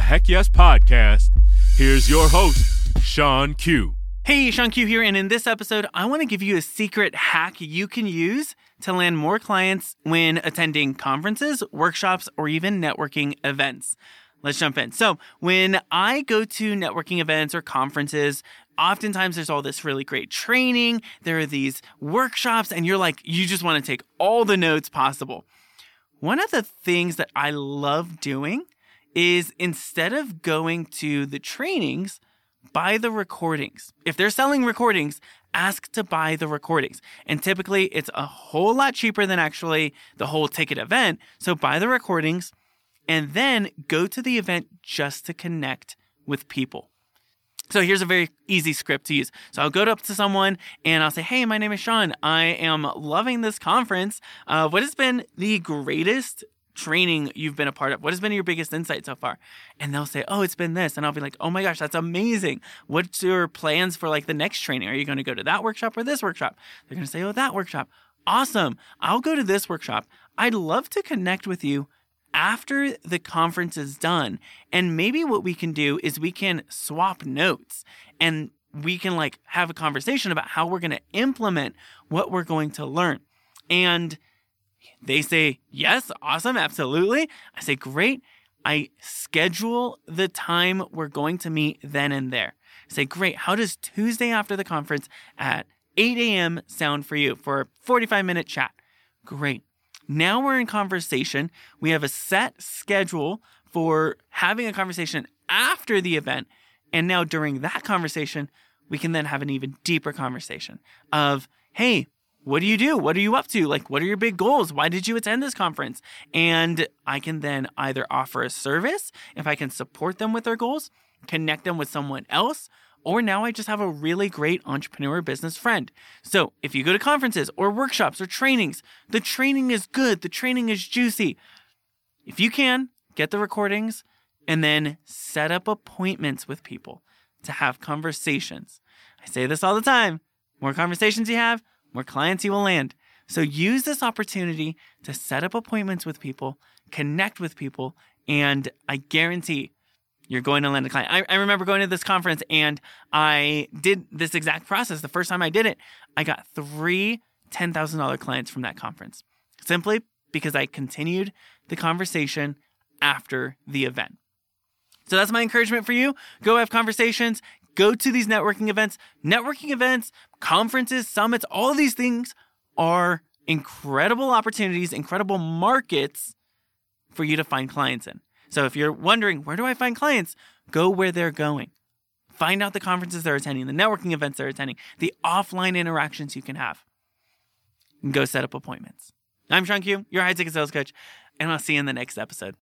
Heck Yes podcast. Here's your host, Shawn Q. Hey, Shawn Q here, and in this episode, I want to give you a secret hack you can use to land more clients when attending conferences, workshops, or even networking events. Let's jump in. So, when I go to networking events or conferences, oftentimes there's all this really great training, there are these workshops, and you're like, you just want to take all the notes possible. One of the things that I love doing is instead of going to the trainings, buy the recordings. If they're selling recordings, ask to buy the recordings. And typically it's a whole lot cheaper than actually the whole ticket event. So buy the recordings and then go to the event just to connect with people. So here's a very easy script to use. So I'll go up to someone and I'll say, Hey, my name is Shawn. I am loving this conference. Uh, what has been the greatest training you've been a part of? What has been your biggest insight so far? And they'll say, Oh, it's been this. And I'll be like, Oh my gosh, that's amazing. What's your plans for like the next training? Are you going to go to that workshop or this workshop? They're going to say, Oh, that workshop. Awesome. I'll go to this workshop. I'd love to connect with you after the conference is done. And maybe what we can do is we can swap notes and we can like have a conversation about how we're going to implement what we're going to learn. And they say, yes, awesome, absolutely. I say, great. I schedule the time we're going to meet then and there. I say, great. How does Tuesday after the conference at 8 a.m. sound for you for a 45 minute chat? Great. Now we're in conversation. We have a set schedule for having a conversation after the event. And now during that conversation, we can then have an even deeper conversation of, hey, what do you do? What are you up to? Like, what are your big goals? Why did you attend this conference? And I can then either offer a service if I can support them with their goals, connect them with someone else, or now I just have a really great entrepreneur business friend. So if you go to conferences or workshops or trainings, the training is good, the training is juicy. If you can, get the recordings and then set up appointments with people to have conversations. I say this all the time more conversations you have, more clients you will land. So use this opportunity to set up appointments with people, connect with people, and I guarantee you're going to land a client. I, I remember going to this conference and I did this exact process. The first time I did it, I got three $10,000 clients from that conference simply because I continued the conversation after the event. So that's my encouragement for you. Go have conversations, go to these networking events. Networking events, conferences, summits, all of these things are incredible opportunities, incredible markets for you to find clients in. So if you're wondering, where do I find clients? Go where they're going. Find out the conferences they're attending, the networking events they're attending, the offline interactions you can have. And go set up appointments. I'm Shawn Q, your high ticket sales coach, and I'll see you in the next episode.